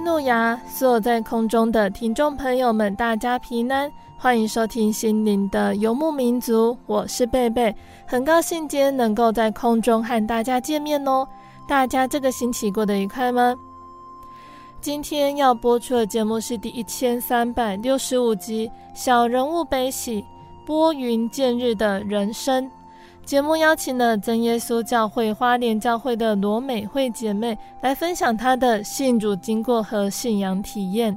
哈利路亚！所有在空中的听众朋友们，大家平安，欢迎收听心灵的游牧民族。我是贝贝，很高兴今天能够在空中和大家见面哦。大家这个星期过得愉快吗？今天要播出的节目是第一千三百六十五集《小人物悲喜，拨云见日的人生》。节目邀请了真耶稣教会花莲教会的罗美惠姐妹来分享她的信主经过和信仰体验。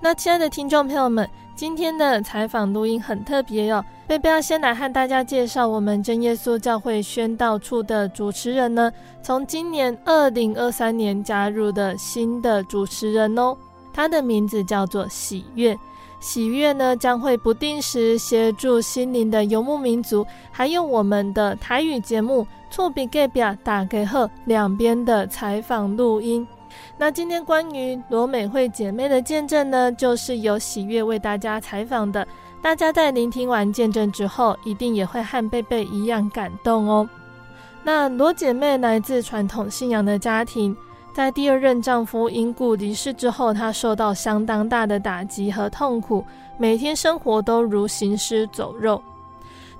那亲爱的听众朋友们，今天的采访录音很特别哟。贝贝要先来和大家介绍我们真耶稣教会宣道处的主持人呢，从今年二零二三年加入的新的主持人哦，他的名字叫做喜悦。喜悦呢，将会不定时协助心灵的游牧民族，还有我们的台语节目《厝边隔壁大家好》两边的采访录音。那今天关于罗美惠姐妹的见证呢，就是由喜悦为大家采访的。大家在聆听完见证之后，一定也会和贝贝一样感动哦。那罗姐妹来自传统信仰的家庭。在第二任丈夫因故离世之后，她受到相当大的打击和痛苦，每天生活都如行尸走肉。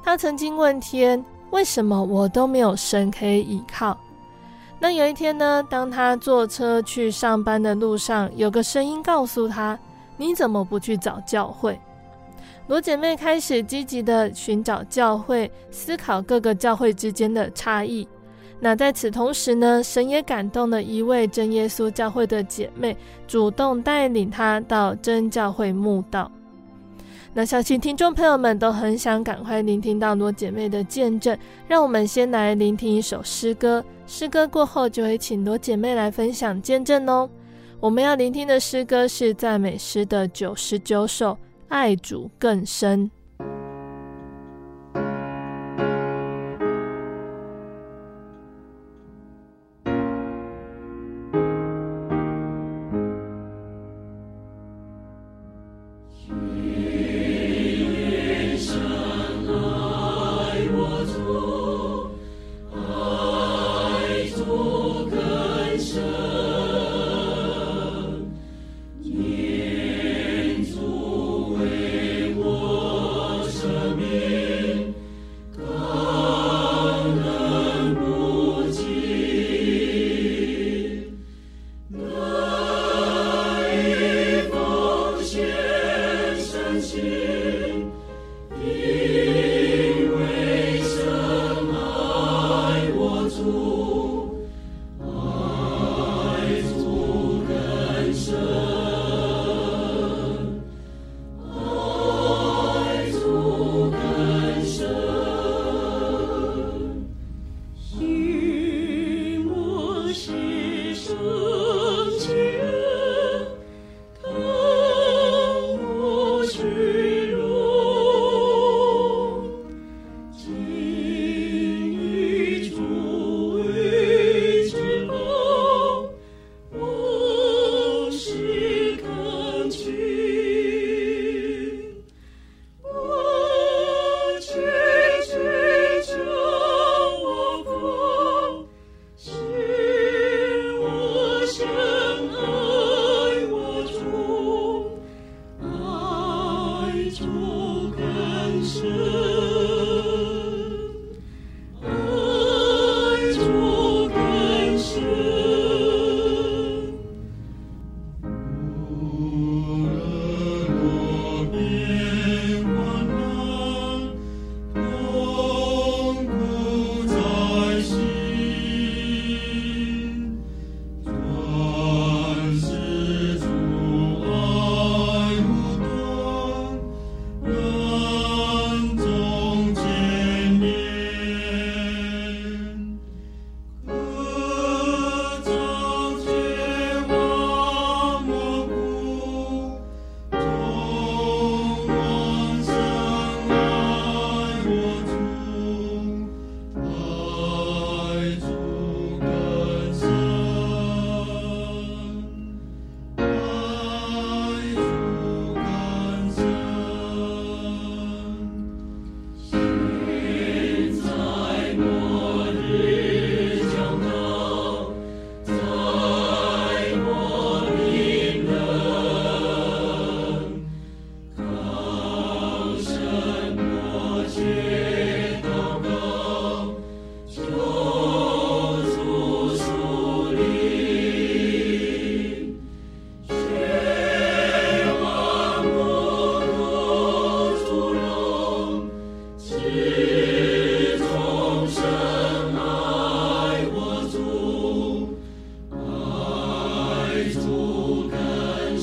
她曾经问天：“为什么我都没有神可以依靠？”那有一天呢，当她坐车去上班的路上，有个声音告诉她：“你怎么不去找教会？”罗姐妹开始积极地寻找教会，思考各个教会之间的差异。那在此同时呢，神也感动了一位真耶稣教会的姐妹，主动带领她到真教会墓道。那相信听众朋友们都很想赶快聆听到罗姐妹的见证，让我们先来聆听一首诗歌。诗歌过后，就会请罗姐妹来分享见证哦。我们要聆听的诗歌是赞美诗的九十九首，《爱主更深》。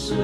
神，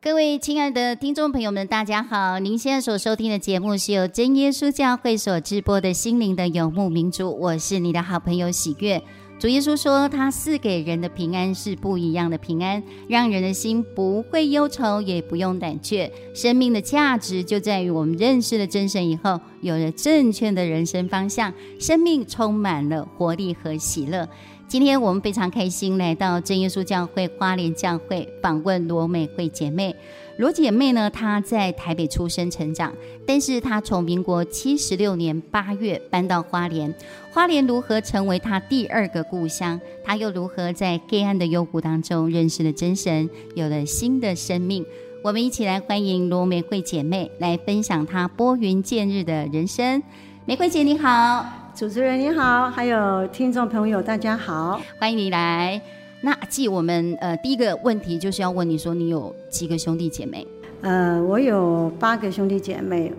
各位亲爱的听众朋友们，大家好，您现在所收听的节目是由真耶稣教会所直播的心灵的游牧民族，我是你的好朋友喜悦。主耶稣说，他赐给人的平安是不一样的平安，让人的心不会忧愁，也不用胆怯。生命的价值就在于我们认识了真神以后，有了正确的人生方向，生命充满了活力和喜乐。今天我们非常开心来到真耶稣教会花莲教会访问罗美惠姐妹。罗姐妹呢，她在台北出生成长，但是她从民国七十六年八月搬到花莲。花莲如何成为她第二个故乡？她又如何在黑暗的幽谷当中认识了真神，有了新的生命？我们一起来欢迎罗玫瑰姐妹来分享她拨云见日的人生。玫瑰姐你好。主持人你好，还有听众朋友大家好，欢迎你来。那继我们呃第一个问题就是要问你说你有几个兄弟姐妹？呃，我有八个兄弟姐妹，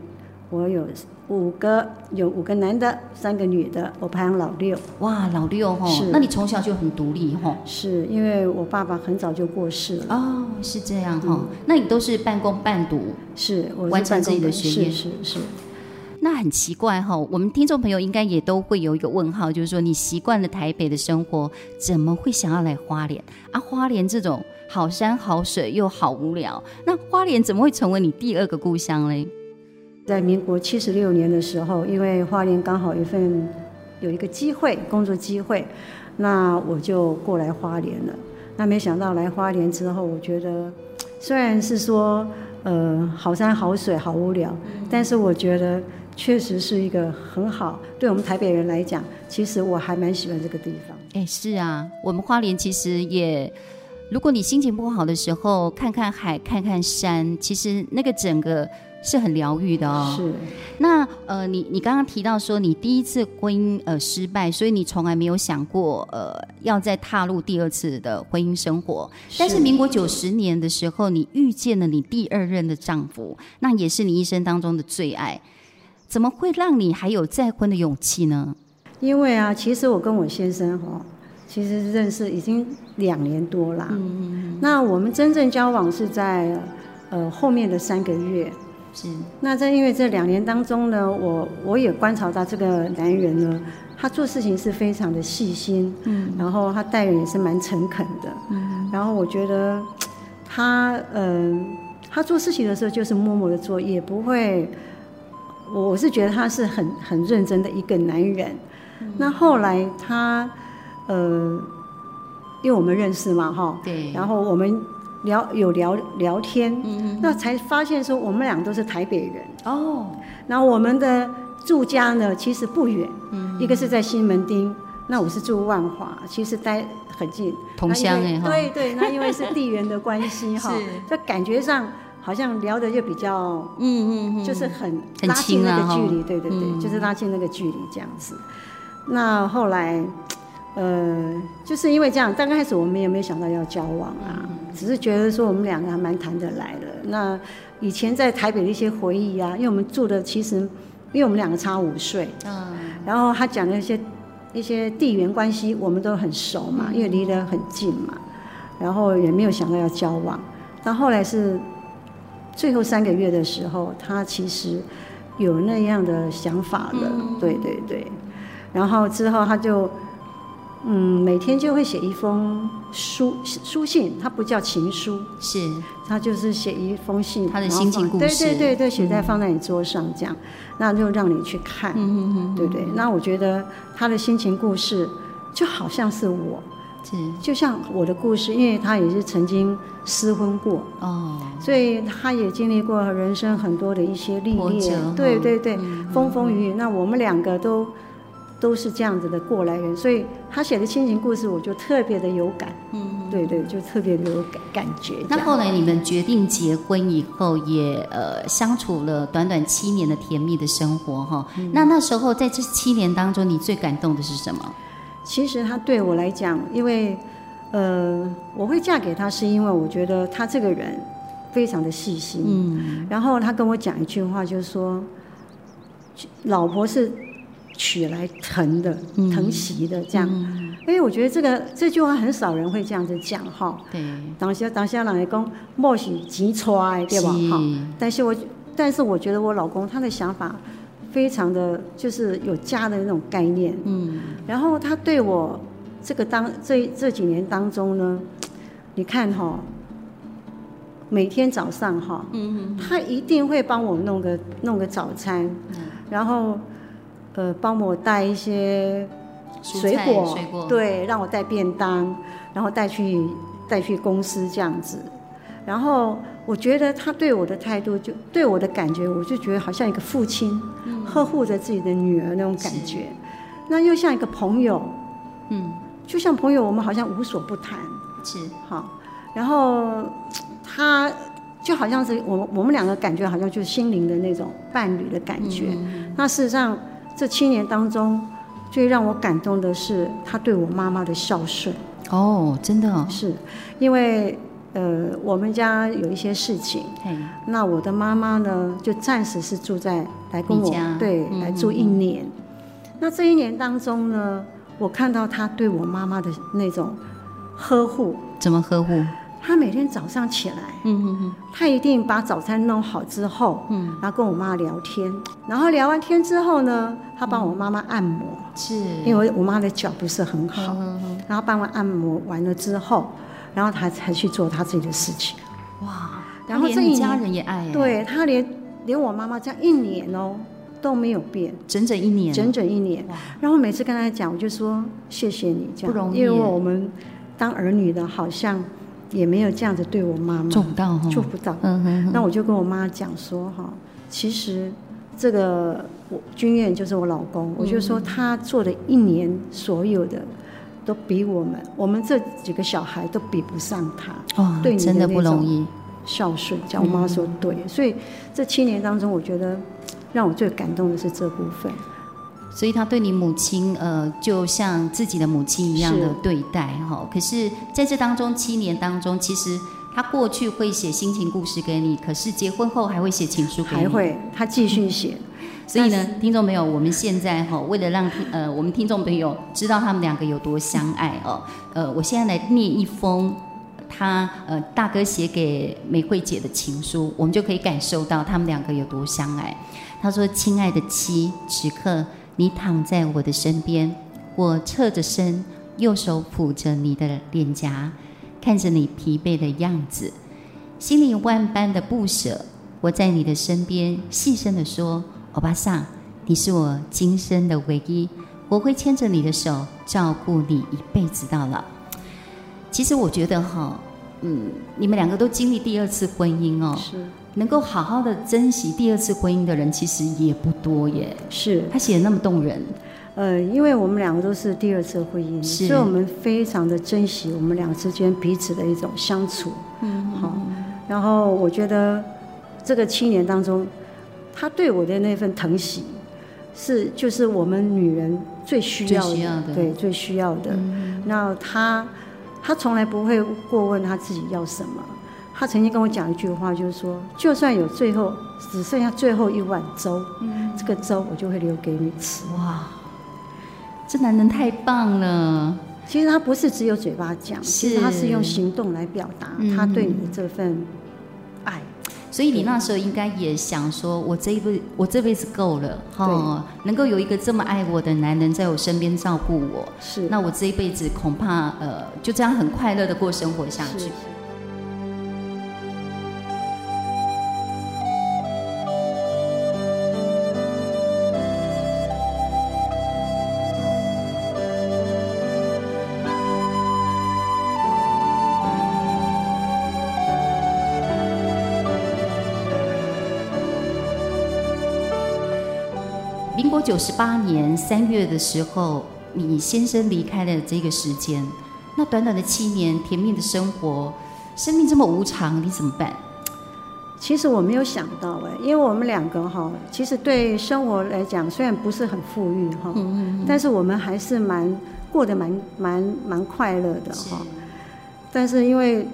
我有五个，有五个男的，三个女的，我排行老六。哇，老六哈，是。那你从小就很独立哈？是因为我爸爸很早就过世了。哦，是这样哈。嗯、那你都是半工半读，是，我是完成自己的学业，是是。是那很奇怪哈，我们听众朋友应该也都会有一个问号，就是说你习惯了台北的生活，怎么会想要来花莲啊？花莲这种好山好水又好无聊，那花莲怎么会成为你第二个故乡嘞？在民国七十六年的时候，因为花莲刚好一份有一个机会工作机会，那我就过来花莲了。那没想到来花莲之后，我觉得虽然是说呃好山好水好无聊，但是我觉得。确实是一个很好，对我们台北人来讲，其实我还蛮喜欢这个地方。哎，是啊，我们花莲其实也，如果你心情不好的时候，看看海，看看山，其实那个整个是很疗愈的哦。是。那呃，你你刚刚提到说你第一次婚姻呃失败，所以你从来没有想过呃要再踏入第二次的婚姻生活。是。但是民国九十年的时候，你遇见了你第二任的丈夫，那也是你一生当中的最爱。怎么会让你还有再婚的勇气呢？因为啊，其实我跟我先生哈，其实认识已经两年多了。嗯嗯嗯。那我们真正交往是在呃后面的三个月。是。那在因为这两年当中呢，我我也观察到这个男人呢，他做事情是非常的细心。嗯。然后他待人也是蛮诚恳的。嗯。然后我觉得他嗯、呃，他做事情的时候就是默默的做，也不会。我是觉得他是很很认真的一个男人，嗯、那后来他，呃，因为我们认识嘛，哈，对，然后我们聊有聊聊天，嗯嗯，那才发现说我们俩都是台北人。哦，然后我们的住家呢其实不远，嗯，一个是在西门町，那我是住万华，其实待很近，同乡哎，对对，那因为是地缘的关系哈，就感觉上。好像聊的就比较，嗯嗯嗯，就是很拉近那个距离，对对对，嗯、就是拉近那个距离这样子。那后来，呃，就是因为这样，刚开始我们也没有想到要交往啊，嗯、只是觉得说我们两个还蛮谈得来的。那以前在台北的一些回忆啊，因为我们住的其实，因为我们两个差五岁，嗯，然后他讲的一些一些地缘关系，我们都很熟嘛，因为离得很近嘛，然后也没有想到要交往，但后来是。最后三个月的时候，他其实有那样的想法了，嗯、对对对。然后之后他就，嗯，每天就会写一封书书信，他不叫情书，是，他就是写一封信，他的心情故事，对对对对，写在放在你桌上这样，嗯、那就让你去看，对对。那我觉得他的心情故事就好像是我。是，就像我的故事，因为他也是曾经失婚过。哦，所以他也经历过人生很多的一些历练，对对对，嗯、风风雨雨。那我们两个都都是这样子的过来人，所以他写的亲情故事，我就特别的有感，嗯，对对，就特别的有感感觉。那后来你们决定结婚以后也，也呃相处了短短七年的甜蜜的生活哈。嗯、那那时候在这七年当中，你最感动的是什么？其实他对我来讲，因为，呃，我会嫁给他，是因为我觉得他这个人非常的细心。嗯。然后他跟我讲一句话，就是说，老婆是娶来疼的，疼惜的这样。嗯。哎，我觉得这个这句话很少人会这样子讲哈。对。当下当下人讲莫许急揣，对吧？哈。但是我但是我觉得我老公他的想法非常的就是有家的那种概念。嗯。然后他对我这个当这这几年当中呢，你看哈，每天早上哈，嗯，他一定会帮我弄个弄个早餐，嗯，然后呃帮我带一些。水果，水果对，让我带便当，然后带去带去公司这样子。然后我觉得他对我的态度，就对我的感觉，我就觉得好像一个父亲呵护着自己的女儿那种感觉。是那又像一个朋友，嗯，就像朋友，我们好像无所不谈。是，好。然后他就好像是我们我们两个感觉好像就是心灵的那种伴侣的感觉。嗯、那事实上这七年当中。最让我感动的是他对我妈妈的孝顺哦，真的、哦、是，因为呃我们家有一些事情，那我的妈妈呢就暂时是住在来跟我家。对、嗯、来住一年，嗯、那这一年当中呢，我看到她对我妈妈的那种呵护，怎么呵护？他每天早上起来，嗯嗯嗯，他一定把早餐弄好之后，嗯，然后跟我妈聊天，然后聊完天之后呢，他帮我妈妈按摩，是，因为我妈的脚不是很好，然后帮我按摩完了之后，然后他才去做他自己的事情，哇，然后这一家人也爱，对他连连我妈妈这样一年哦都没有变，整整一年，整整一年，然后每次跟他讲，我就说谢谢你，这样。不容易，因为我们当儿女的好像。也没有这样子对我妈妈。做不到哈，做不到。嗯哼，那我就跟我妈讲说哈，其实这个我君燕就是我老公，我就说他做了一年所有的都比我们，我们这几个小孩都比不上他。哦，对，真的不容易。孝顺，叫我妈说对，所以这七年当中，我觉得让我最感动的是这部分。所以他对你母亲，呃，就像自己的母亲一样的对待哈。可是在这当中七年当中，其实他过去会写心情故事给你，可是结婚后还会写情书给你。还会，他继续写。所以呢，听众朋友，我们现在哈，为了让呃我们听众朋友知道他们两个有多相爱哦，呃，我现在来念一封他呃大哥写给玫瑰姐的情书，我们就可以感受到他们两个有多相爱。他说：“亲爱的妻，此刻。”你躺在我的身边，我侧着身，右手抚着你的脸颊，看着你疲惫的样子，心里万般的不舍。我在你的身边，细声的说：“欧巴桑，你是我今生的唯一，我会牵着你的手，照顾你一辈子到老。”其实我觉得哈，嗯，你们两个都经历第二次婚姻哦。是。能够好好的珍惜第二次婚姻的人，其实也不多耶。是，他写的那么动人。呃，因为我们两个都是第二次婚姻，是所以我们非常的珍惜我们俩之间彼此的一种相处。嗯，好。然后我觉得这个七年当中，他对我的那份疼惜，是就是我们女人最需要的，对，最需要的。嗯，那他他从来不会过问他自己要什么。他曾经跟我讲一句话，就是说，就算有最后只剩下最后一碗粥，嗯、这个粥我就会留给你吃。哇，这男人太棒了！其实他不是只有嘴巴讲，其实他是用行动来表达他对你的这份所以你那时候应该也想说，我这一辈我这辈子够了哈，对。能够有一个这么爱我的男人在我身边照顾我，是。那我这一辈子恐怕呃就这样很快乐的过生活下去。九十八年三月的时候，你先生离开了这个时间，那短短的七年甜蜜的生活，生命这么无常，你怎么办？其实我没有想到哎，因为我们两个哈，其实对生活来讲虽然不是很富裕哈，嗯嗯嗯，但是我们还是蛮过得蛮蛮蛮快乐的哈。是但是因为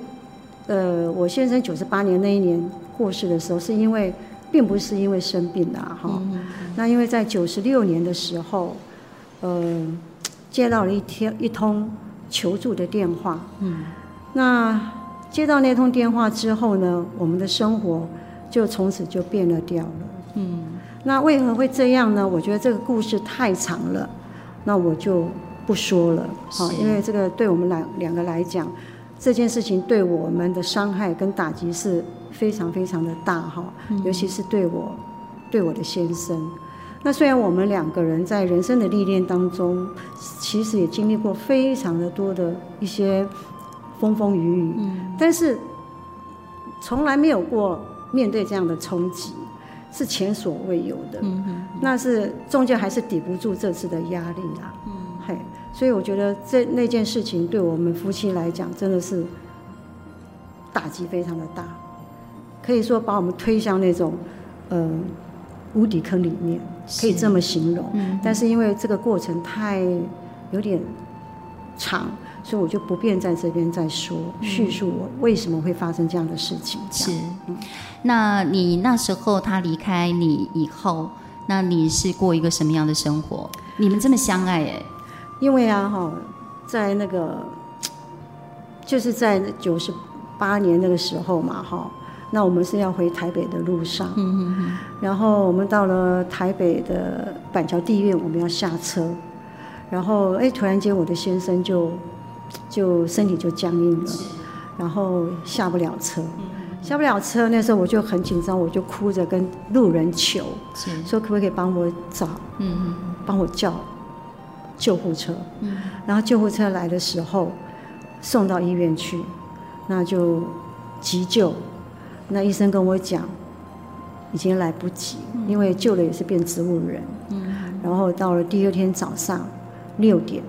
呃，我先生九十八年那一年过世的时候，是因为。并不是因为生病的哈，嗯、那因为在九十六年的时候，呃，接到了一天一通求助的电话。嗯，那接到那通电话之后呢，我们的生活就从此就变了调了。嗯，那为何会这样呢？我觉得这个故事太长了，那我就不说了。好，因为这个对我们两两个来讲，这件事情对我们的伤害跟打击是非常非常的大哈，尤其是对我对我的先生。那虽然我们两个人在人生的历练当中，其实也经历过非常的多的一些风风雨雨，嗯，但是从来没有过面对这样的冲击，是前所未有的。嗯，那是终究还是抵不住这次的压力啊。所以我觉得这那件事情对我们夫妻来讲，真的是打击非常的大，可以说把我们推向那种，嗯、呃。无底坑里面可以这么形容，嗯，但是因为这个过程太有点长，所以我就不便在这边再说叙述我为什么会发生这样的事情。是，那你那时候他离开你以后，那你是过一个什么样的生活？你们这么相爱哎？因为啊哈，在那个就是在九十八年那个时候嘛哈。那我们是要回台北的路上，嗯嗯，然后我们到了台北的板桥地院，我们要下车，然后哎，突然间我的先生就就身体就僵硬了，然后下不了车，下不了车，那时候我就很紧张，我就哭着跟路人求，说可不可以帮我找，嗯嗯，帮我叫救护车，嗯，然后救护车来的时候送到医院去，那就急救。那医生跟我讲，已经来不及，因为救了也是变植物人。嗯，然后到了第二天早上六点，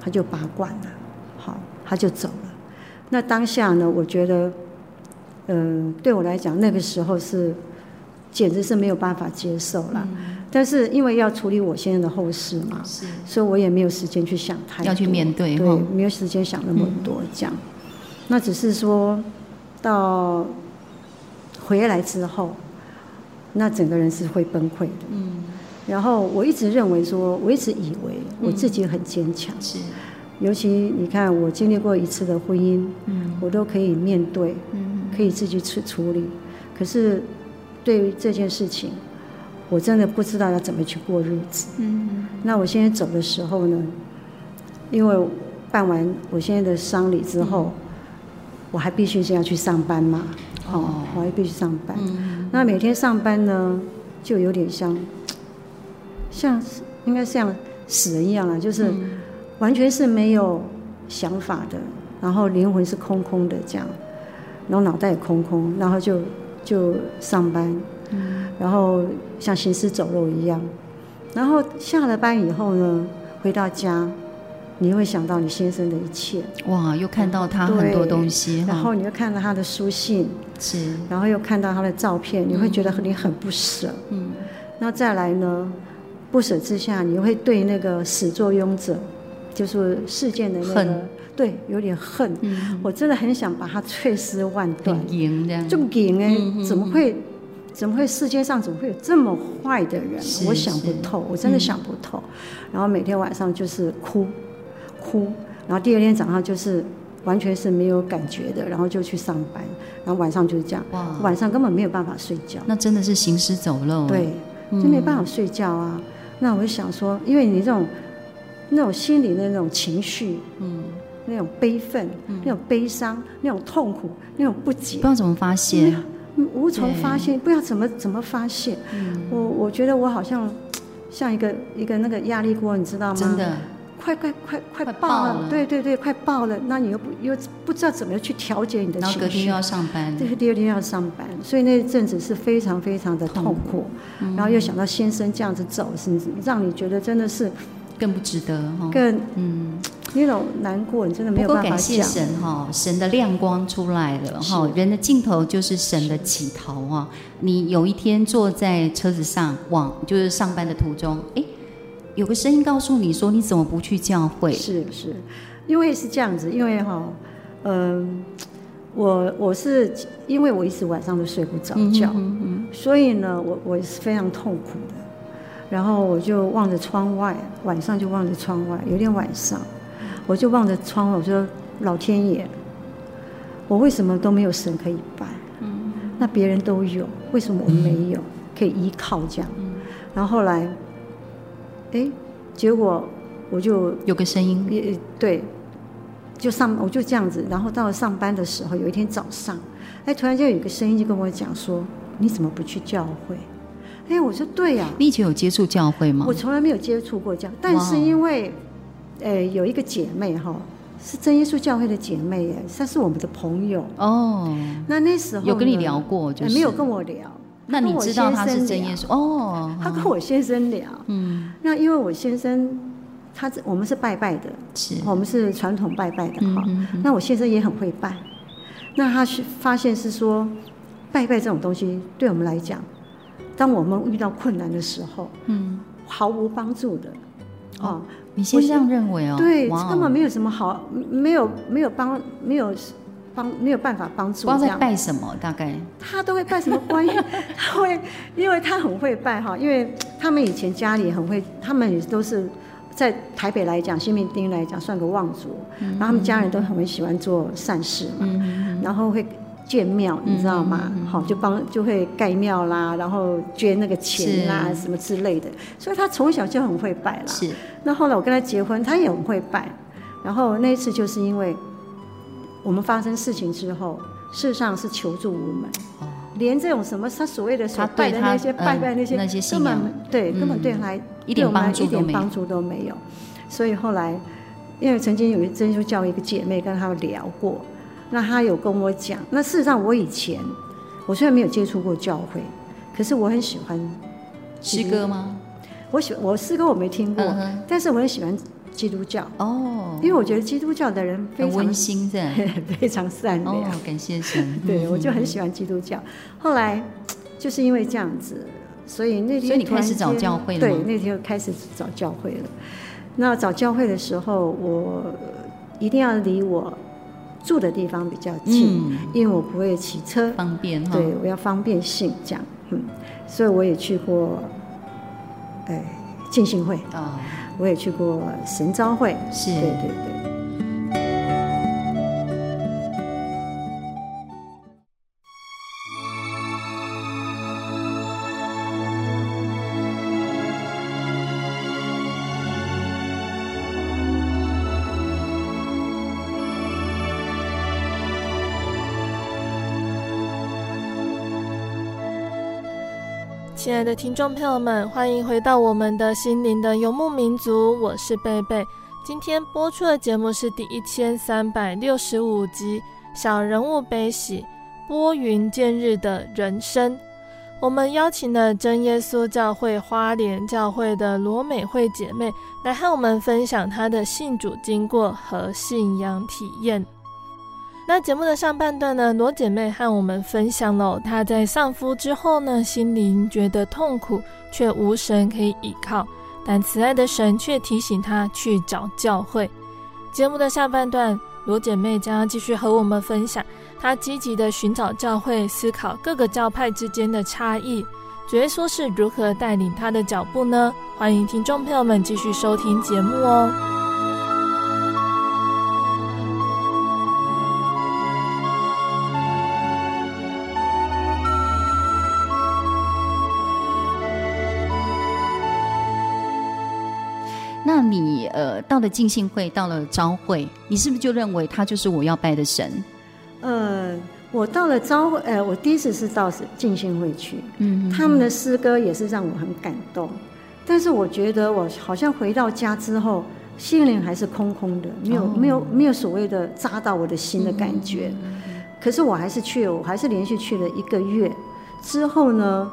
他就拔罐了，好，他就走了。那当下呢，我觉得，嗯、呃，对我来讲，那个时候是简直是没有办法接受了。嗯、但是因为要处理我现在的后事嘛，是，所以我也没有时间去想太多，要去面对，对，没有时间想那么多，这样。嗯、那只是说到。回来之后，那整个人是会崩溃的。嗯，然后我一直认为说，我一直以为我自己很坚强。是，尤其你看，我经历过一次的婚姻，嗯，我都可以面对，嗯，可以自己去处理。可是，对于这件事情，我真的不知道要怎么去过日子。嗯，那我现在走的时候呢，因为办完我现在的丧礼之后，我还必须是要去上班嘛。哦，我还必须上班。嗯、那每天上班呢，就有点像，像应该像死人一样啊，就是完全是没有想法的，然后灵魂是空空的这样，然后脑袋也空空，然后就就上班，嗯、然后像行尸走肉一样，然后下了班以后呢，回到家。你会想到你先生的一切，哇！又看到他很多东西，然后你又看到他的书信，是，然后又看到他的照片，你会觉得你很不舍，嗯。那再来呢？不舍之下，你会对那个始作俑者，就是事件的那个，恨对，有点恨。嗯，我真的很想把他碎尸万段，赢这样，就赢哎！怎么会？怎么会？世界上怎么会有这么坏的人？我想不透，我真的想不透。然后每天晚上就是哭。哭，然后第二天早上就是完全是没有感觉的，然后就去上班，然后晚上就是这样，哇晚上根本没有办法睡觉。那真的是行尸走肉。对，就没办法睡觉啊。嗯、那我就想说，因为你这种那种心里的那种情绪，嗯，那种悲愤，嗯、那种悲伤，那种痛苦，那种不解，不知道怎么发泄，无从发泄，对不知道怎么怎么发泄。嗯、我我觉得我好像 像一个一个那个压力锅，你知道吗？真的。快快快快爆了！爆了对对对，快爆了！那你又不又不知道怎么去调节你的情绪。然后隔天又要上班。对，第二天要上班，所以那阵子是非常非常的痛苦。嗯、然后又想到先生这样子走，是让你觉得真的是更不值得哈。更嗯，那种难过，你真的没有办法讲。感谢神哈，神的亮光出来了哈，是人的尽头就是神的起头啊！是你有一天坐在车子上往就是上班的途中，哎。有个声音告诉你说：“你怎么不去教会？”是是，因为是这样子，因为哈，嗯，我我是因为我一直晚上都睡不着觉，嗯哼嗯，所以呢，我我是非常痛苦的。然后我就望着窗外，晚上就望着窗外，有点晚上，我就望着窗外，我说老天爷，我为什么都没有神可以拜？嗯，那别人都有，为什么我没有可以依靠这样？然后后来，哎，结果我就有个声音，也对，就上我就这样子，然后到了上班的时候，有一天早上，哎，突然间有一个声音就跟我讲说，你怎么不去教会？哎，我说对呀、啊。你以前有接触教会吗？我从来没有接触过教，但是因为，呃，有一个姐妹哈，是真耶稣教会的姐妹，哎，她是我们的朋友。哦。那那时候有跟你聊过，就是。没有跟我聊。那你知道他是真耶稣？哦？他跟我先生聊，嗯，那因为我先生他我们是拜拜的，是，我们是传统拜拜的哈。那我先生也很会拜，那他是发现是说，拜拜这种东西对我们来讲。当我们遇到困难的时候，嗯，毫无帮助的，哦，你先这样认为哦？对，根本没有什么好，没有没有帮，没有帮，没有办法帮助。光在拜什么？大概他都会拜什么观音？他会，因为他很会拜哈，因为他们以前家里很会，他们也都是在台北来讲，新民町来讲算个望族，然后他们家人都很喜欢做善事嘛，然后会。建庙，你知道吗？好、嗯，就帮就会盖庙啦，然后捐那个钱啦，什么之类的。所以他从小就很会拜啦。是。那后来我跟他结婚，他也很会拜。然后那一次就是因为我们发生事情之后，事实上是求助无门。哦。连这种什么他所谓的所拜的那些拜拜那些那些根本对根本对他一点帮助一点帮助都没有。所以后来，因为曾经有一真就叫一个姐妹跟他聊过。那他有跟我讲，那事实上我以前，我虽然没有接触过教会，可是我很喜欢诗歌吗？我喜我诗歌我没听过，嗯、但是我很喜欢基督教哦，因为我觉得基督教的人非常温馨的，非常善良。哦，感谢神。对，我就很喜欢基督教。后来就是因为这样子，所以那天所以你开始找教会了。对，那天就开始找教会了。那找教会的时候，我一定要离我。住的地方比较近，嗯、因为我不会骑车，方便哈。对，我要方便性这样，嗯，所以我也去过，哎，浸信会啊，哦、我也去过神召会，是，对对对。亲爱的听众朋友们，欢迎回到我们的心灵的游牧民族，我是贝贝。今天播出的节目是第一千三百六十五集《小人物悲喜拨云见日的人生》。我们邀请了真耶稣教会花莲教会的罗美惠姐妹来和我们分享她的信主经过和信仰体验。那节目的上半段呢，罗姐妹和我们分享了她在丧夫之后呢，心灵觉得痛苦，却无神可以依靠，但慈爱的神却提醒她去找教会。节目的下半段，罗姐妹将要继续和我们分享她积极的寻找教会，思考各个教派之间的差异，主耶稣是如何带领她的脚步呢？欢迎听众朋友们继续收听节目哦。到了浸信会，到了朝会，你是不是就认为他就是我要拜的神？呃，我到了朝会，呃，我第一次是到浸信会去，嗯，他们的诗歌也是让我很感动。但是我觉得我好像回到家之后，心灵还是空空的，没有、哦、没有没有所谓的扎到我的心的感觉。嗯、可是我还是去了，我还是连续去了一个月。之后呢，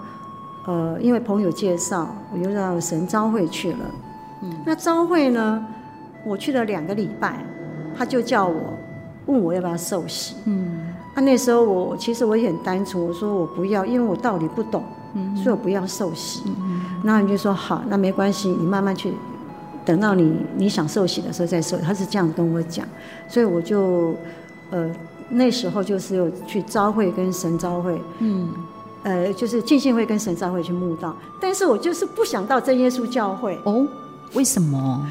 呃，因为朋友介绍，我又到神召会去了。嗯那召会呢？我去了两个礼拜，他就叫我问我要不要受洗。嗯，啊，那时候我其实我也很单纯，我说我不要，因为我道理不懂，嗯，所以我不要受洗。嗯，那你就说好，那没关系，你慢慢去，等到你你想受洗的时候再受。他是这样跟我讲，所以我就呃那时候就是有去召会跟神召会，嗯，呃，就是浸信会跟神召会去慕道，但是我就是不想到真耶稣教会哦。为什么？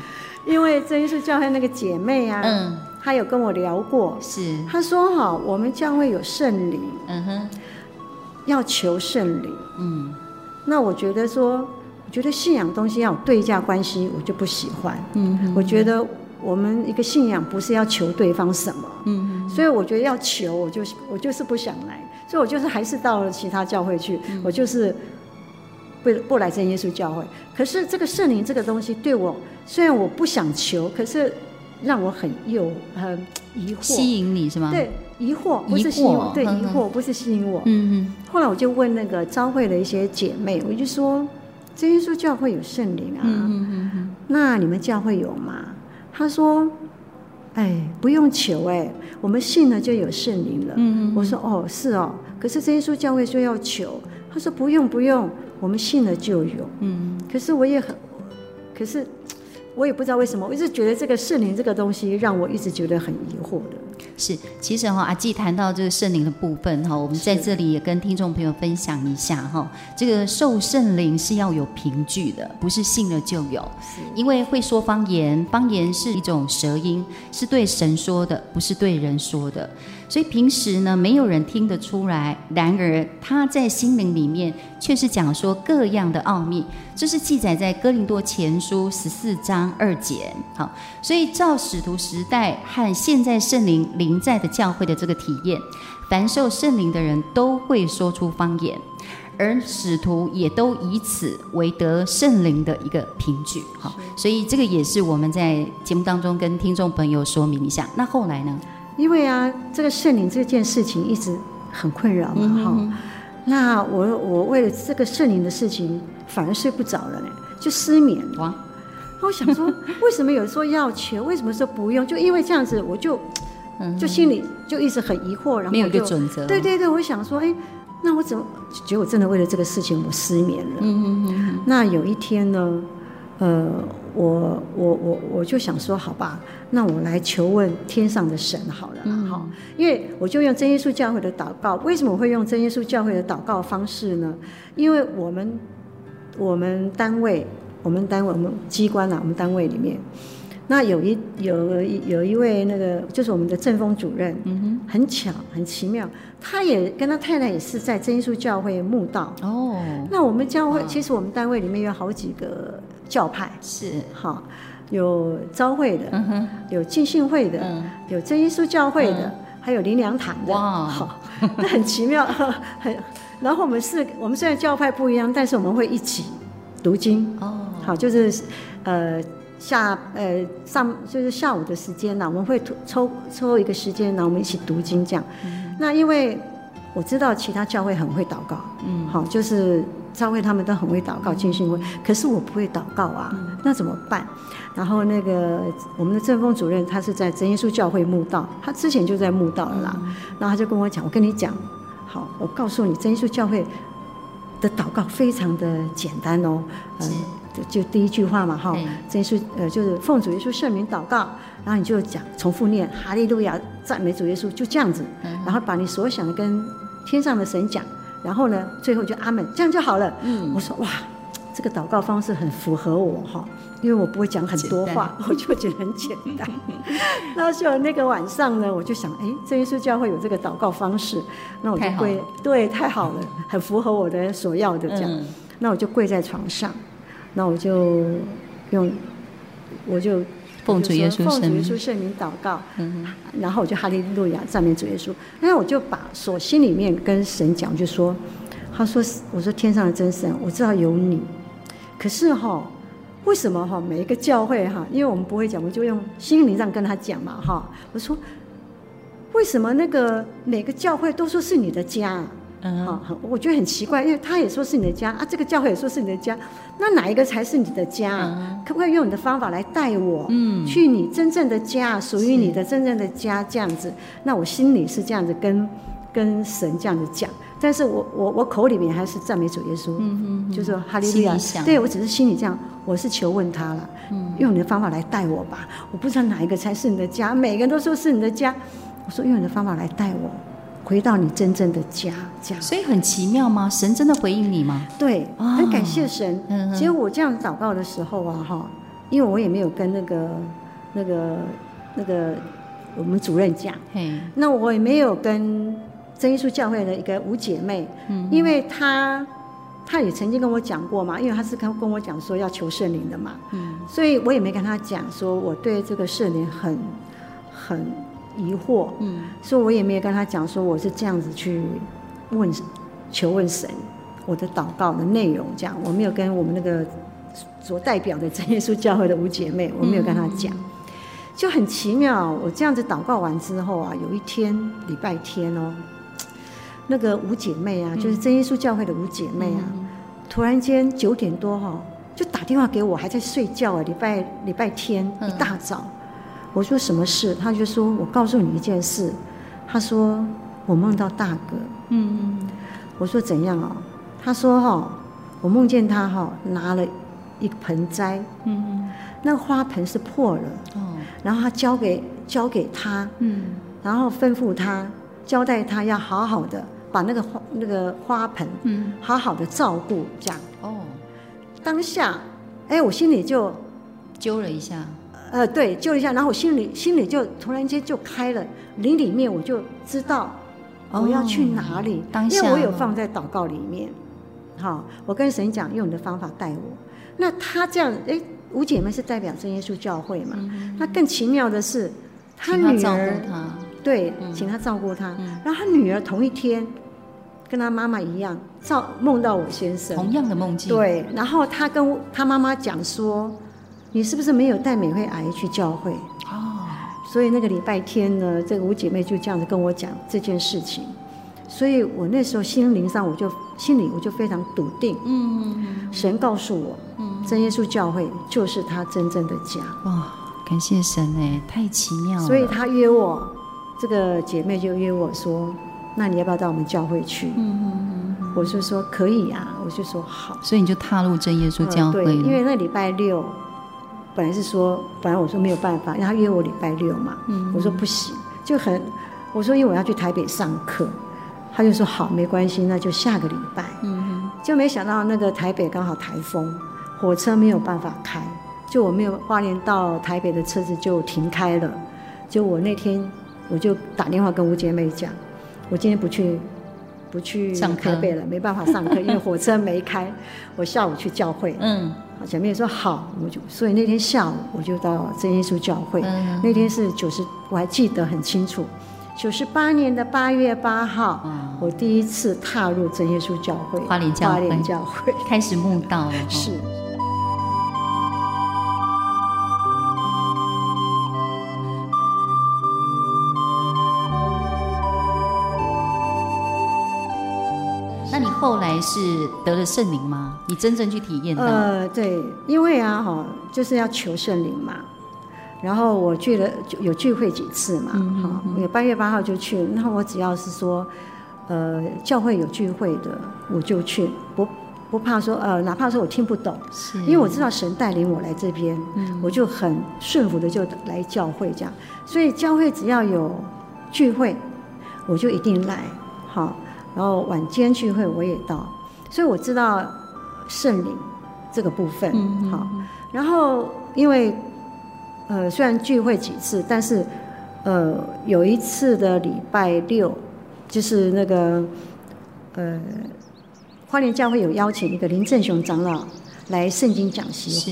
因为真耶稣教会那个姐妹啊，嗯，她有跟我聊过，是。她说哈，我们教会有圣灵，嗯哼，要求圣灵，嗯，那我觉得说，我觉得信仰东西要有对价关系，我就不喜欢，嗯哼，我觉得我们一个信仰不是要求对方什么，嗯哼，所以我觉得要求，我就我就是不想来。所以我就是还是到了其他教会去，嗯、我就是不不来真耶稣教会。可是这个圣灵这个东西对我，虽然我不想求，可是让我很诱很疑惑。吸引你是吗？对，疑惑不是吸引我，对，疑惑不是吸引我。嗯嗯。后来我就问那个召会的一些姐妹，我就说真耶稣教会有圣灵啊，嗯嗯嗯，那你们教会有吗？她说。哎，不用求哎，我们信了就有圣灵了。嗯嗯。我说哦，是哦。可是真耶稣教会说要求，她说不用不用，我们信了就有。嗯。可是我也很，可是我也不知道为什么，我一直觉得这个圣灵这个东西让我一直觉得很疑惑的。是，其实哈，阿季谈到这个圣灵的部分哈，我们在这里也跟听众朋友分享一下哈，这个受圣灵是要有凭据的，不是信了就有。是，因为会说方言，方言是一种舌音，是对神说的，不是对人说的。所以平时呢，没有人听得出来。然而他在心灵里面却是讲说各样的奥秘，这是记载在哥林多前书十四章二节。好，所以照使徒时代和现在圣灵临在的教会的这个体验，凡受圣灵的人都会说出方言，而使徒也都以此为得圣灵的一个凭据。好，所以这个也是我们在节目当中跟听众朋友说明一下。那后来呢？因为啊，这个圣灵这件事情一直很困扰嘛，哈、嗯。那我我为了这个圣灵的事情，反而睡不着了呢，就失眠哇。我想说，为什么有时候要求，为什么说不用？就因为这样子，我就就心里就一直很疑惑，然后没有一个准则。对对对，我想说，哎，那我怎么觉得我真的为了这个事情我失眠了？嗯嗯嗯。那有一天呢，呃。我我我我就想说，好吧，那我来求问天上的神好了，好、嗯，因为我就用真耶稣教会的祷告。为什么我会用真耶稣教会的祷告方式呢？因为我们我们单位，我们单位，我们机关啊，我们单位里面，那有一有有一位那个就是我们的正风主任，嗯哼，很巧很奇妙，他也跟他太太也是在真耶稣教会慕道哦。那我们教会其实我们单位里面有好几个。教派是好，有召会的，嗯、有浸信会的，嗯、有真耶稣教会的，嗯、还有林良堂的。哇，好，那很奇妙，很。然后我们是，我们虽然教派不一样，但是我们会一起读经。哦，好，就是呃下呃上就是下午的时间呢，我们会抽抽一个时间，然后我们一起读经这样。嗯、那因为我知道其他教会很会祷告，嗯，好，就是。教会他们都很会祷告，浸信会，可是我不会祷告啊，那怎么办？然后那个我们的正风主任，他是在真耶稣教会墓道，他之前就在墓道了啦。然后他就跟我讲，我跟你讲，好，我告诉你，真耶稣教会的祷告非常的简单哦，嗯，就第一句话嘛，哈，真耶稣呃就是奉主耶稣圣名祷告，然后你就讲重复念哈利路亚赞美主耶稣，就这样子，然后把你所想的跟天上的神讲。然后呢，最后就阿门，这样就好了。嗯，我说哇，这个祷告方式很符合我哈，因为我不会讲很多话，我就觉得很简单。那就那个晚上呢，我就想，哎，真耶稣教会有这个祷告方式，那我就跪，对，太好了，很符合我的所要的这样。嗯、那我就跪在床上，那我就用，我就。奉主耶稣圣名，圣名祷告，嗯、然后我就哈利路亚赞美主耶稣。那我就把所心里面跟神讲，就说：“他说，我说天上的真神，我知道有你，可是哈，为什么哈每一个教会哈，因为我们不会讲，我就用心灵上跟他讲嘛哈。我说，为什么那个每个教会都说是你的家？”嗯，好，我觉得很奇怪，因为他也说是你的家啊，这个教会也说是你的家，那哪一个才是你的家？嗯、可不可以用你的方法来带我，嗯，去你真正的家，属于你的真正的家这样子？那我心里是这样子跟跟神这样子讲，但是我我我口里面还是赞美主耶稣，嗯嗯，就说哈利路亚，对我只是心里这样，我是求问他了，嗯，用你的方法来带我吧，我不知道哪一个才是你的家，每个人都说是你的家，我说用你的方法来带我。回到你真正的家，这样。所以很奇妙吗？神真的回应你吗？对，很感谢神。嗯。其实我这样祷告的时候啊，哈，因为我也没有跟那个、那个、那个我们主任讲。嘿。那我也没有跟真耶稣教会的一个五姐妹，嗯，因为她。他也曾经跟我讲过嘛，因为他是跟跟我讲说要求圣灵的嘛，嗯，所以我也没跟他讲说我对这个圣灵很很疑惑，嗯，所以我也没有跟他讲说我是这样子去问求问神我的祷告的内容，这样我没有跟我们那个所代表的真耶稣教会的五姐妹，我没有跟他讲，就很奇妙。我这样子祷告完之后啊，有一天礼拜天哦。那个五姐妹啊，就是真耶稣教会的五姐妹啊，嗯、突然间九点多哈，就打电话给我，还在睡觉啊。礼拜礼拜天一大早，嗯、我说什么事？他就说我告诉你一件事。他说我梦到大哥。嗯，我说怎样啊？他说哈，我梦见他哈拿了一盆栽，嗯，那个花盆是破了，哦，然后他交给交给他，嗯，然后吩咐他。交代他要好好的把那个花那个花盆，嗯，好好的照顾，这样。哦，当下，哎，我心里就揪了一下，呃，对，救了一下，然后我心里心里就突然间就开了，灵里面我就知道我要去哪里，哦、当下因为我有放在祷告里面。好，我跟神讲，用你的方法带我。那他这样，哎，五姐妹是代表真耶稣教会嘛？嗯、那更奇妙的是，他女儿。对，请他照顾他。嗯、然后他女儿同一天，跟他妈妈一样，照梦到我先生。同样的梦境。对，然后他跟他妈妈讲说：“你是不是没有带美惠阿姨去教会？”哦。所以那个礼拜天呢，这个五姐妹就这样子跟我讲这件事情。所以我那时候心灵上，我就心里我就非常笃定。嗯。神告诉我，嗯，真耶稣教会就是他真正的家。哇，感谢神哎，太奇妙了。所以他约我。这个姐妹就约我说：“那你要不要到我们教会去？”嗯嗯嗯，我就说可以啊，我就说好。所以你就踏入真耶稣教会。对，因为那礼拜六本来是说，本来我说没有办法，因为他约我礼拜六嘛。嗯。我说不行，就很我说因为我要去台北上课，他就说好，没关系，那就下个礼拜。嗯。就没想到那个台北刚好台风，火车没有办法开，就我没有花莲到台北的车子就停开了，就我那天。我就打电话跟吴姐妹讲，我今天不去，不去台北了，没办法上课，因为火车没开。我下午去教会。嗯，姐妹说好，我就所以那天下午我就到真耶稣教会。嗯，那天是九十，我还记得很清楚，九十八年的八月八号，嗯，我第一次踏入真耶稣教会，花莲教会，花莲教会开始慕道了。是。是得了圣灵吗？你真正去体验到？呃，对，因为啊，哈，就是要求圣灵嘛。然后我去了，有聚会几次嘛，哈、嗯，八月八号就去。那我只要是说，呃，教会有聚会的，我就去，不不怕说，呃，哪怕说我听不懂，是因为我知道神带领我来这边，嗯、我就很顺服的就来教会这样。所以教会只要有聚会，我就一定来，好。然后晚间聚会我也到，所以我知道圣灵这个部分，嗯、好。然后因为呃虽然聚会几次，但是呃有一次的礼拜六，就是那个呃花莲教会有邀请一个林正雄长老来圣经讲习，是。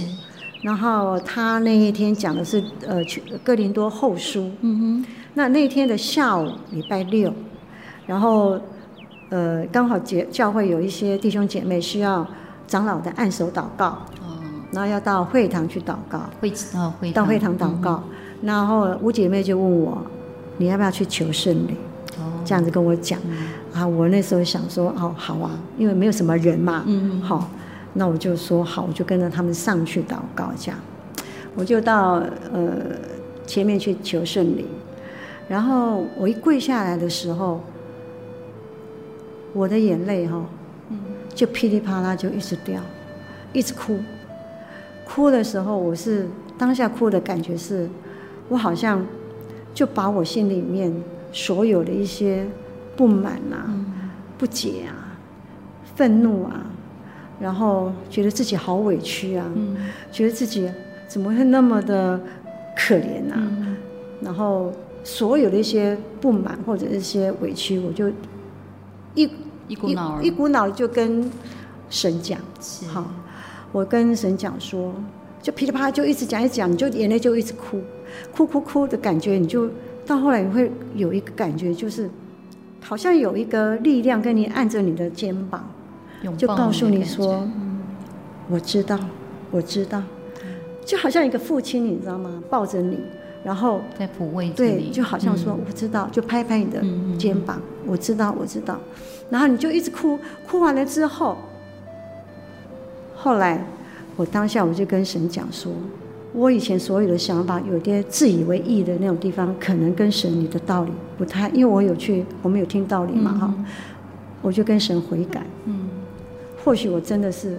然后他那一天讲的是呃哥林多后书，嗯哼。那那天的下午礼拜六，然后。呃，刚好教教会有一些弟兄姐妹需要长老的按手祷告，哦，然后要到会堂去祷告，会到会到会堂祷告，嗯、然后五姐妹就问我，你要不要去求圣灵？哦，这样子跟我讲，嗯、啊，我那时候想说，哦，好啊，因为没有什么人嘛，嗯，好，那我就说好，我就跟着他们上去祷告，这样，我就到呃前面去求圣灵，然后我一跪下来的时候。我的眼泪哈，就噼里啪啦就一直掉，一直哭。哭的时候，我是当下哭的感觉是，我好像就把我心里面所有的一些不满啊、嗯、不解啊、愤怒啊，然后觉得自己好委屈啊，嗯、觉得自己怎么会那么的可怜啊，嗯、然后所有的一些不满或者一些委屈，我就一一股脑一,一股脑就跟神讲，好，我跟神讲说。就噼里啪啦就一直讲一讲，你就眼泪就一直哭，哭哭哭的感觉，你就到后来你会有一个感觉，就是好像有一个力量跟你按着你的肩膀，就告诉你说：“我知道，我知道。”就好像一个父亲，你知道吗？抱着你，然后在抚慰对，就好像说：“我知道。”就拍拍你的肩膀，“我知道，我知道。”然后你就一直哭，哭完了之后，后来。我当下我就跟神讲说，我以前所有的想法，有些自以为意的那种地方，可能跟神你的道理不太，因为我有去，我们有听道理嘛哈，嗯、我就跟神悔改。嗯，或许我真的是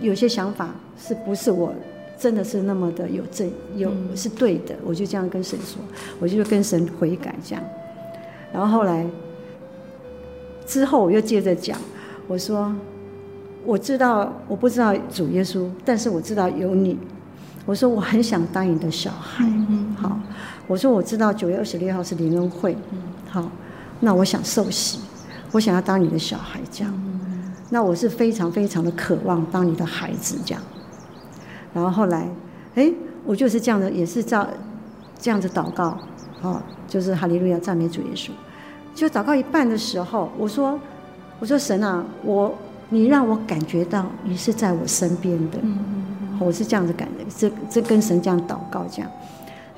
有些想法是不是我真的是那么的有正有是对的，我就这样跟神说，我就跟神悔改这样。然后后来之后我又接着讲，我说。我知道，我不知道主耶稣，但是我知道有你。我说我很想当你的小孩，嗯、好。我说我知道九月二十六号是灵恩会，好。那我想受洗，我想要当你的小孩，这样。那我是非常非常的渴望当你的孩子，这样。然后后来，哎，我就是这样的，也是照这样子祷告，哦，就是哈利路亚赞美主耶稣。就祷告一半的时候，我说，我说神啊，我。你让我感觉到你是在我身边的，嗯嗯嗯、我是这样子感觉，这这跟神这样祷告这样，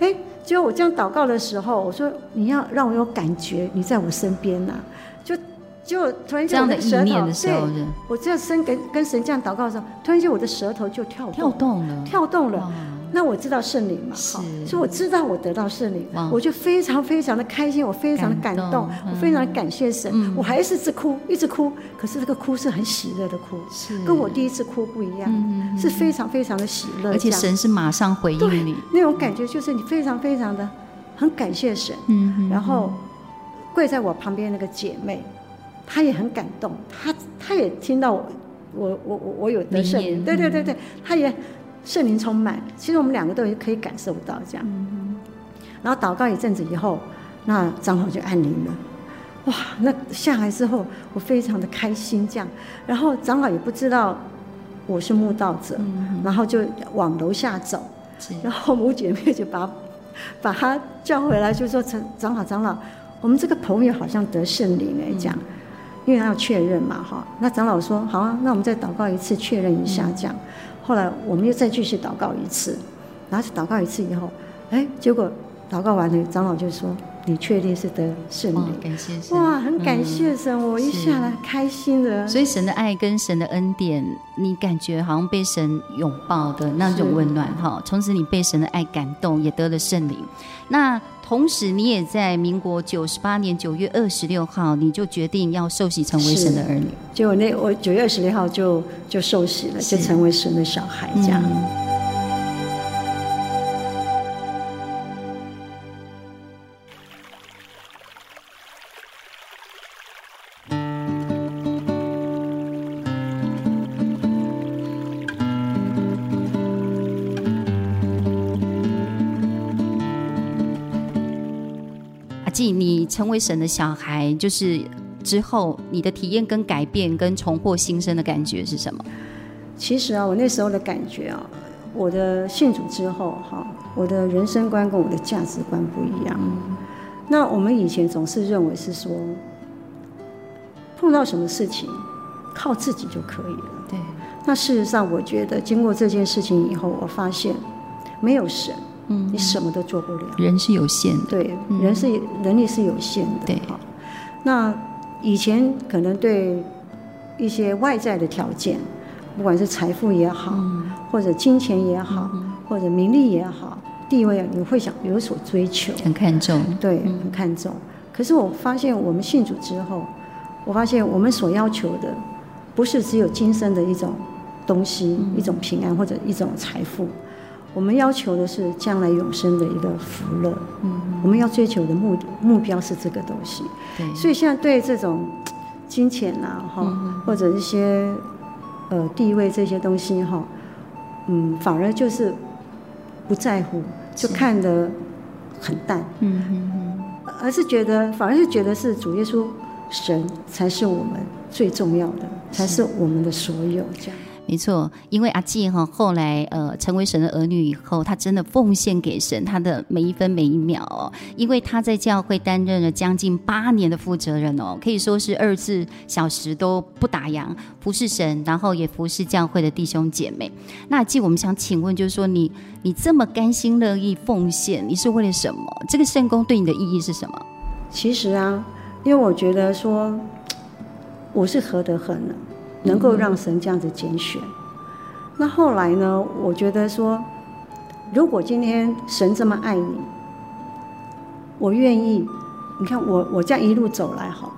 哎，结果我这样祷告的时候，我说你要让我有感觉你在我身边呐、啊，就就突然间我的舌头，对，我这样身跟跟神这样祷告的时候，突然间我的舌头就跳动跳动了，跳动了。那我知道圣灵嘛，好，所以我知道我得到圣灵，我就非常非常的开心，我非常的感动，我非常的感谢神，我还是一直哭，一直哭，可是这个哭是很喜乐的哭，跟我第一次哭不一样，是非常非常的喜乐，而且神是马上回应你，那种感觉就是你非常非常的很感谢神，嗯。然后跪在我旁边那个姐妹，她也很感动，他他也听到我我我我有得圣灵，对对对对，他也。圣灵充满，其实我们两个都可以感受到这样。然后祷告一阵子以后，那长老就安灵了。哇，那下来之后，我非常的开心这样。然后长老也不知道我是慕道者，然后就往楼下走。然后母姐妹就把把他叫回来，就说：“长长老，长老，我们这个朋友好像得圣灵哎，这样，因为他要确认嘛哈。”那长老说：“好啊，那我们再祷告一次，确认一下这样。”后来我们又再继续祷告一次，然后祷告一次以后，哎，结果祷告完了，长老就说：“你确定是得圣灵？”感谢神！哇，很感谢神！嗯、我一下来开心的。所以神的爱跟神的恩典，你感觉好像被神拥抱的那种温暖哈。从此你被神的爱感动，也得了圣灵。那同时你也在民国九十八年九月二十六号，你就决定要受洗成为神的儿女。结果那我九月二十六号就就受洗了，就成为神的小孩这样。嗯你成为神的小孩，就是之后你的体验跟改变跟重获新生的感觉是什么？其实啊，我那时候的感觉啊，我的信主之后哈，我的人生观跟我的价值观不一样。嗯、那我们以前总是认为是说，碰到什么事情靠自己就可以了。对。那事实上，我觉得经过这件事情以后，我发现没有神。嗯，你什么都做不了。人是有限的，对，人是能力是有限的。对，那以前可能对一些外在的条件，不管是财富也好，或者金钱也好，或者名利也好，地位，你会想有所追求，很看重。对，很看重。可是我发现，我们信主之后，我发现我们所要求的，不是只有今生的一种东西，一种平安或者一种财富。我们要求的是将来永生的一个福乐。嗯，我们要追求的目的目标是这个东西。对，所以现在对这种金钱啊，哈、嗯，或者一些呃地位这些东西哈，嗯，反而就是不在乎，就看得很淡。嗯嗯嗯，而是觉得，反而是觉得是主耶稣神才是我们最重要的，才是我们的所有这样。没错，因为阿纪哈后来呃成为神的儿女以后，他真的奉献给神他的每一分每一秒哦。因为他在教会担任了将近八年的负责人哦，可以说是二十四小时都不打烊服侍神，然后也服侍教会的弟兄姐妹。那阿纪，我们想请问，就是说你你这么甘心乐意奉献，你是为了什么？这个圣工对你的意义是什么？其实啊，因为我觉得说 我是何德何能。能够让神这样子拣选，那后来呢？我觉得说，如果今天神这么爱你，我愿意。你看我我这样一路走来，哈，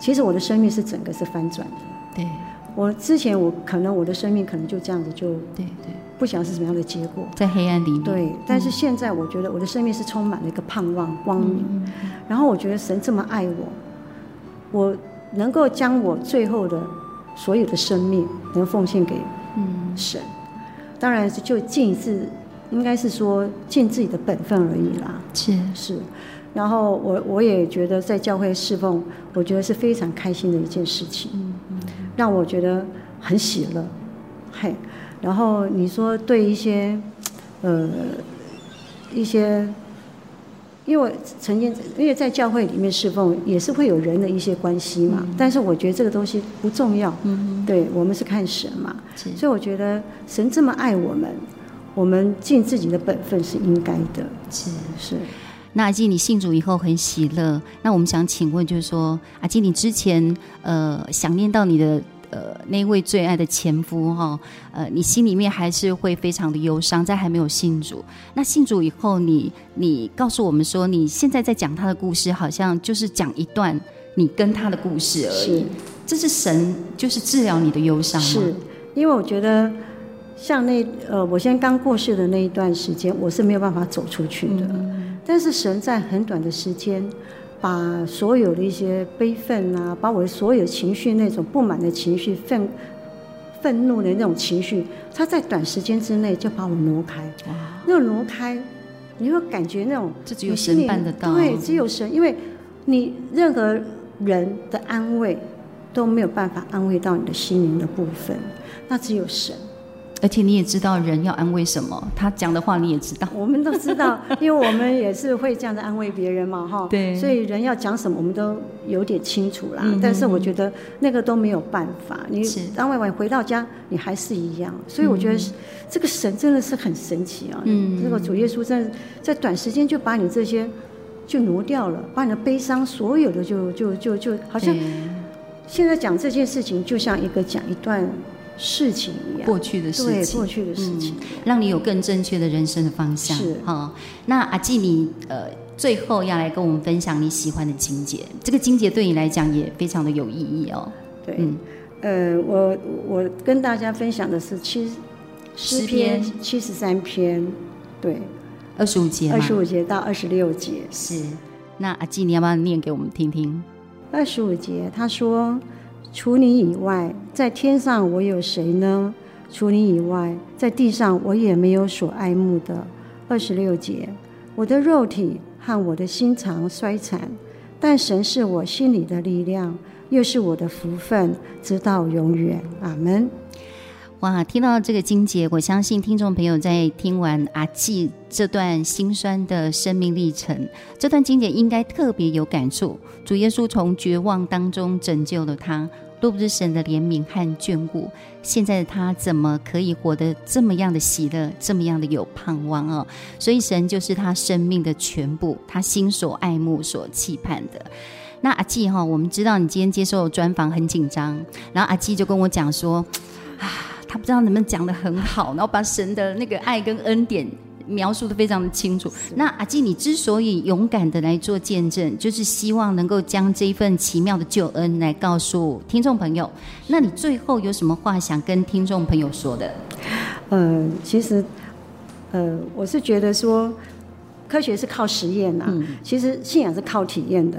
其实我的生命是整个是翻转的。对，我之前我可能我的生命可能就这样子就对对，不晓得是什么样的结果，在黑暗里面。对，但是现在我觉得我的生命是充满了一个盼望光明。然后我觉得神这么爱我，我能够将我最后的。所有的生命能奉献给神，嗯、当然是就尽自，应该是说尽自己的本分而已啦。是是，然后我我也觉得在教会侍奉，我觉得是非常开心的一件事情，嗯嗯、让我觉得很喜乐。嘿，然后你说对一些呃一些。因为我曾经，因为在教会里面侍奉，也是会有人的一些关系嘛。嗯、但是我觉得这个东西不重要。嗯哼，对我们是看神嘛。是所以我觉得神这么爱我们，我们尽自己的本分是应该的。是是。那阿基，你信主以后很喜乐。那我们想请问，就是说，阿基，你之前呃想念到你的。呃，那位最爱的前夫哈，呃，你心里面还是会非常的忧伤，在还没有信主。那信主以后你，你你告诉我们说，你现在在讲他的故事，好像就是讲一段你跟他的故事而已。是，这是神就是治疗你的忧伤吗？是，因为我觉得像那呃，我现在刚过世的那一段时间，我是没有办法走出去的。嗯，但是神在很短的时间。把所有的一些悲愤啊，把我的所有情绪那种不满的情绪、愤愤怒的那种情绪，他在短时间之内就把我挪开。哇！那种挪开，你会感觉那种这只有神办得到。对，只有神，因为你任何人的安慰都没有办法安慰到你的心灵的部分，那只有神。而且你也知道人要安慰什么，他讲的话你也知道。我们都知道，因为我们也是会这样子安慰别人嘛，哈。对。所以人要讲什么，我们都有点清楚啦。嗯、但是我觉得那个都没有办法，你安慰完回到家，你还是一样。所以我觉得这个神真的是很神奇啊。嗯。这个主耶稣在在短时间就把你这些就挪掉了，把你的悲伤所有的就就就就好像现在讲这件事情，就像一个讲一段。事情一样，过去的事情，对，过去的事情，嗯，让你有更正确的人生的方向。是。哈，那阿纪，你呃，最后要来跟我们分享你喜欢的经节，这个经节对你来讲也非常的有意义哦。对，嗯，呃，我我跟大家分享的是七诗篇。七十三篇，对，二十五节，二十五节到二十六节。是，那阿纪，你要不要念给我们听听？二十五节，他说。除你以外，在天上我有谁呢？除你以外，在地上我也没有所爱慕的。二十六节，我的肉体和我的心肠衰残，但神是我心里的力量，又是我的福分，直到永远。阿门。哇，听到这个经节，我相信听众朋友在听完阿纪这段心酸的生命历程，这段经节应该特别有感触。主耶稣从绝望当中拯救了他，若不是神的怜悯和眷顾，现在的他怎么可以活得这么样的喜乐，这么样的有盼望哦？所以神就是他生命的全部，他心所爱慕、所期盼的。那阿纪哈，我们知道你今天接受专访很紧张，然后阿纪就跟我讲说啊。他不知道能不能讲得很好，然后把神的那个爱跟恩典描述的非常的清楚。那阿基，你之所以勇敢的来做见证，就是希望能够将这一份奇妙的救恩来告诉听众朋友。那你最后有什么话想跟听众朋友说的？呃，其实呃，我是觉得说，科学是靠实验呐、啊，嗯、其实信仰是靠体验的。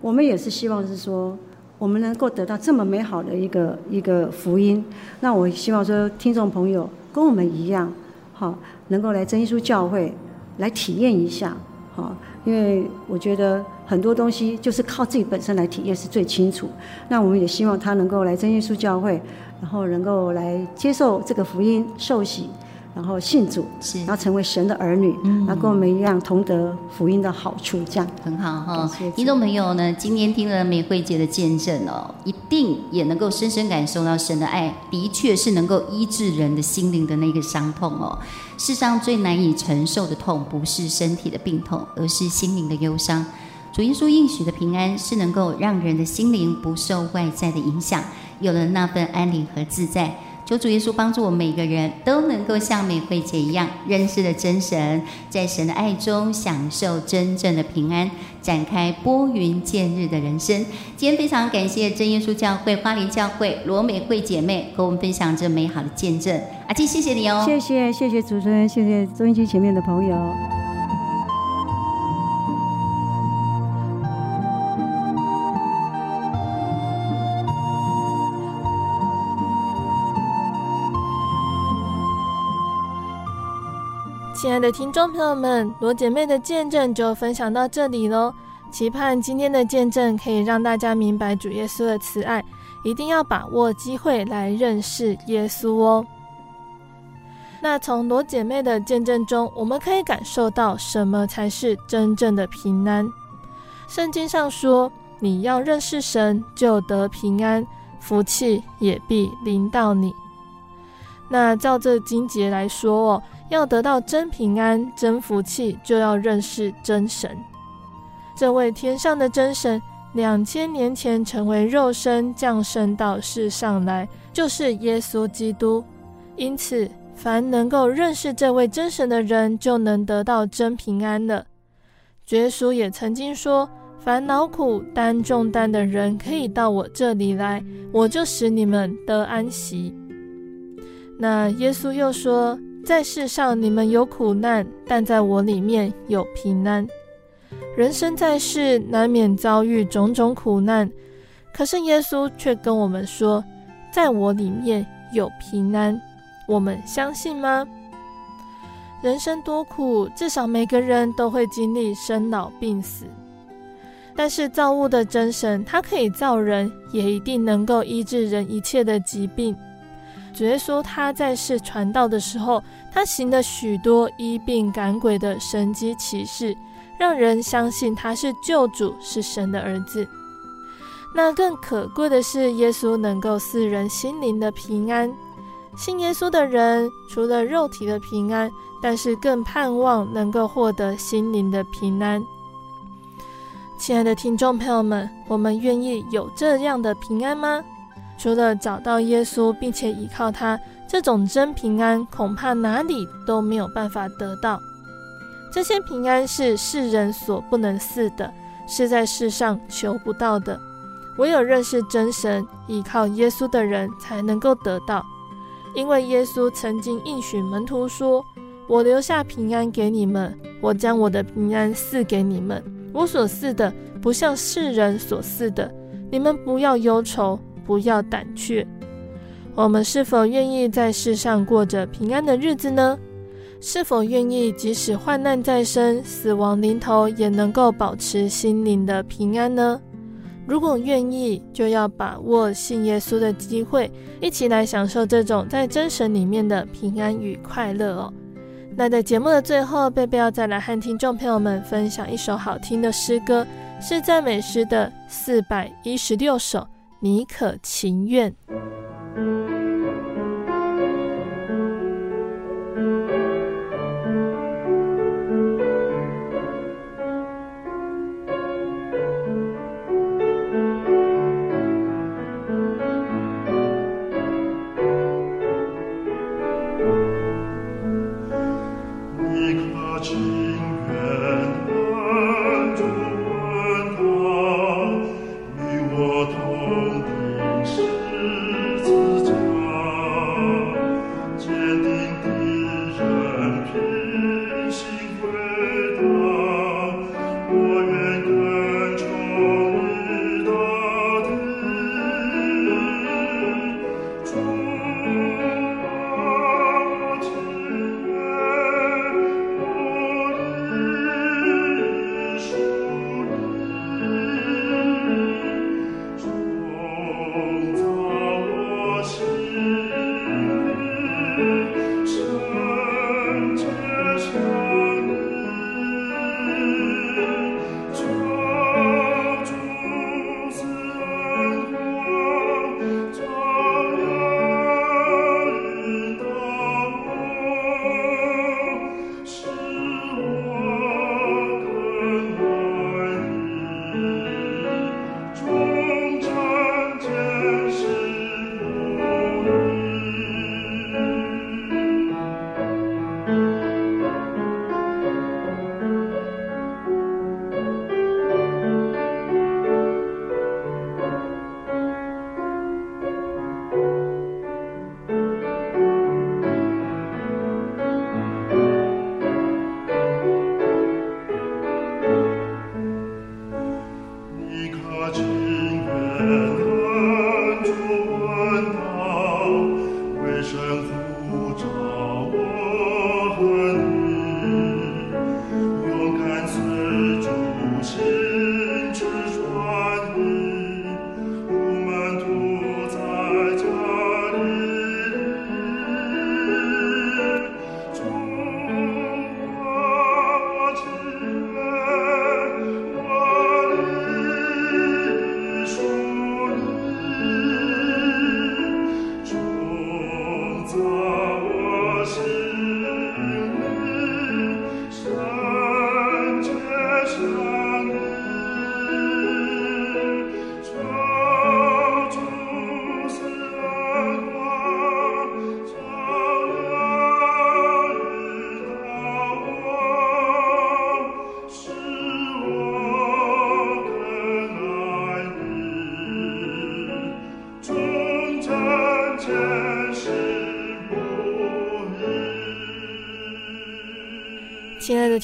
我们也是希望是说，我们能够得到这么美好的一个一个福音。那我希望说，听众朋友跟我们一样，好，能够来真耶稣教会来体验一下，好，因为我觉得很多东西就是靠自己本身来体验是最清楚。那我们也希望他能够来真耶稣教会，然后能够来接受这个福音受洗。然后信主，是，然后成为神的儿女，嗯，然后跟我们一样同得福音的好处，这样很好哈。听众朋友呢，今天听了美惠姐的见证哦，一定也能够深深感受到神的爱，的确是能够医治人的心灵的那个伤痛哦。世上最难以承受的痛，不是身体的病痛，而是心灵的忧伤。主耶稣应许的平安，是能够让人的心灵不受外在的影响，有了那份安宁和自在。求主耶稣帮助我们每个人都能够像美惠姐一样，认识了真神，在神的爱中享受真正的平安，展开拨云见日的人生。今天非常感谢真耶稣教会花莲教会罗美惠姐妹和我们分享这美好的见证。阿基，谢谢你哦！谢谢谢谢主持人，谢谢收音机前面的朋友。亲爱的听众朋友们，罗姐妹的见证就分享到这里喽。期盼今天的见证可以让大家明白主耶稣的慈爱，一定要把握机会来认识耶稣哦。那从罗姐妹的见证中，我们可以感受到什么才是真正的平安？圣经上说：“你要认识神，就得平安，福气也必临到你。”那照这经节来说哦。要得到真平安、真福气，就要认识真神。这位天上的真神，两千年前成为肉身降生到世上来，就是耶稣基督。因此，凡能够认识这位真神的人，就能得到真平安了。耶稣也曾经说：“凡劳苦担重担的人，可以到我这里来，我就使你们得安息。”那耶稣又说，在世上你们有苦难，但在我里面有平安。人生在世，难免遭遇种种苦难，可是耶稣却跟我们说，在我里面有平安。我们相信吗？人生多苦，至少每个人都会经历生老病死。但是造物的真神，他可以造人，也一定能够医治人一切的疾病。主耶稣他在世传道的时候，他行了许多医病赶鬼的神迹奇事，让人相信他是救主，是神的儿子。那更可贵的是，耶稣能够赐人心灵的平安。信耶稣的人，除了肉体的平安，但是更盼望能够获得心灵的平安。亲爱的听众朋友们，我们愿意有这样的平安吗？除了找到耶稣，并且依靠他，这种真平安，恐怕哪里都没有办法得到。这些平安是世人所不能赐的，是在世上求不到的。唯有认识真神、依靠耶稣的人，才能够得到。因为耶稣曾经应许门徒说：“我留下平安给你们，我将我的平安赐给你们。我所赐的，不像世人所赐的。你们不要忧愁。”不要胆怯，我们是否愿意在世上过着平安的日子呢？是否愿意即使患难在身、死亡临头，也能够保持心灵的平安呢？如果愿意，就要把握信耶稣的机会，一起来享受这种在真神里面的平安与快乐哦。那在节目的最后，贝贝要再来和听众朋友们分享一首好听的诗歌，是赞美诗的四百一十六首。你可情愿？你可情？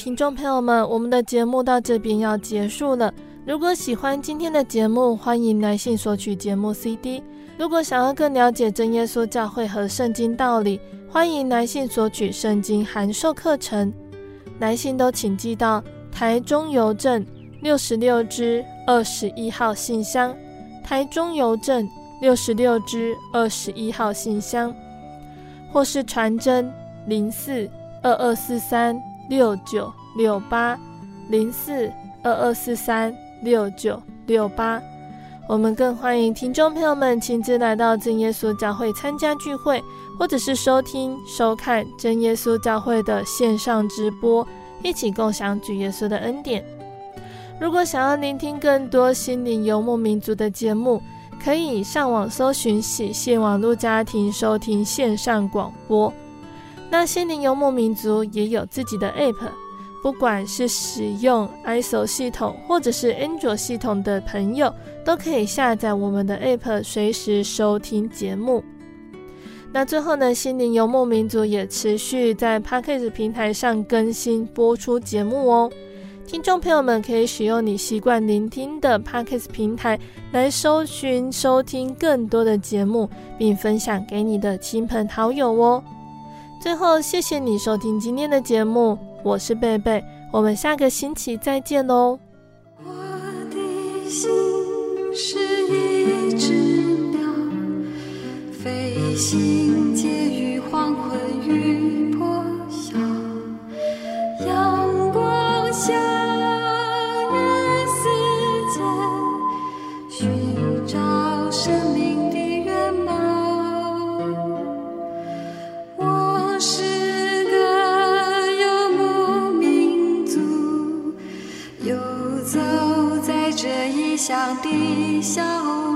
听众朋友们，我们的节目到这边要结束了。如果喜欢今天的节目，欢迎来信索取节目 CD。如果想要更了解真耶稣教会和圣经道理，欢迎来信索取圣经函授课程。来信都请寄到台中邮政六十六支二十一号信箱，台中邮政六十六支二十一号信箱，或是传真零四二二四三。六九六八零四二二四三六九六八，我们更欢迎听众朋友们亲自来到真耶稣教会参加聚会，或者是收听收看真耶稣教会的线上直播，一起共享主耶稣的恩典。如果想要聆听更多心灵游牧民族的节目，可以上网搜寻喜信网络家庭收听线上广播。那心灵游牧民族也有自己的 App，不管是使用 i s o 系统或者是 Android 系统的朋友，都可以下载我们的 App，随时收听节目。那最后呢，心灵游牧民族也持续在 Podcast 平台上更新播出节目哦。听众朋友们可以使用你习惯聆听的 Podcast 平台来搜寻收听更多的节目，并分享给你的亲朋好友哦。最后，谢谢你收听今天的节目，我是贝贝，我们下个星期再见喽。我的心是一只鸟，飞行介于黄昏与破晓，阳光下。乡的小。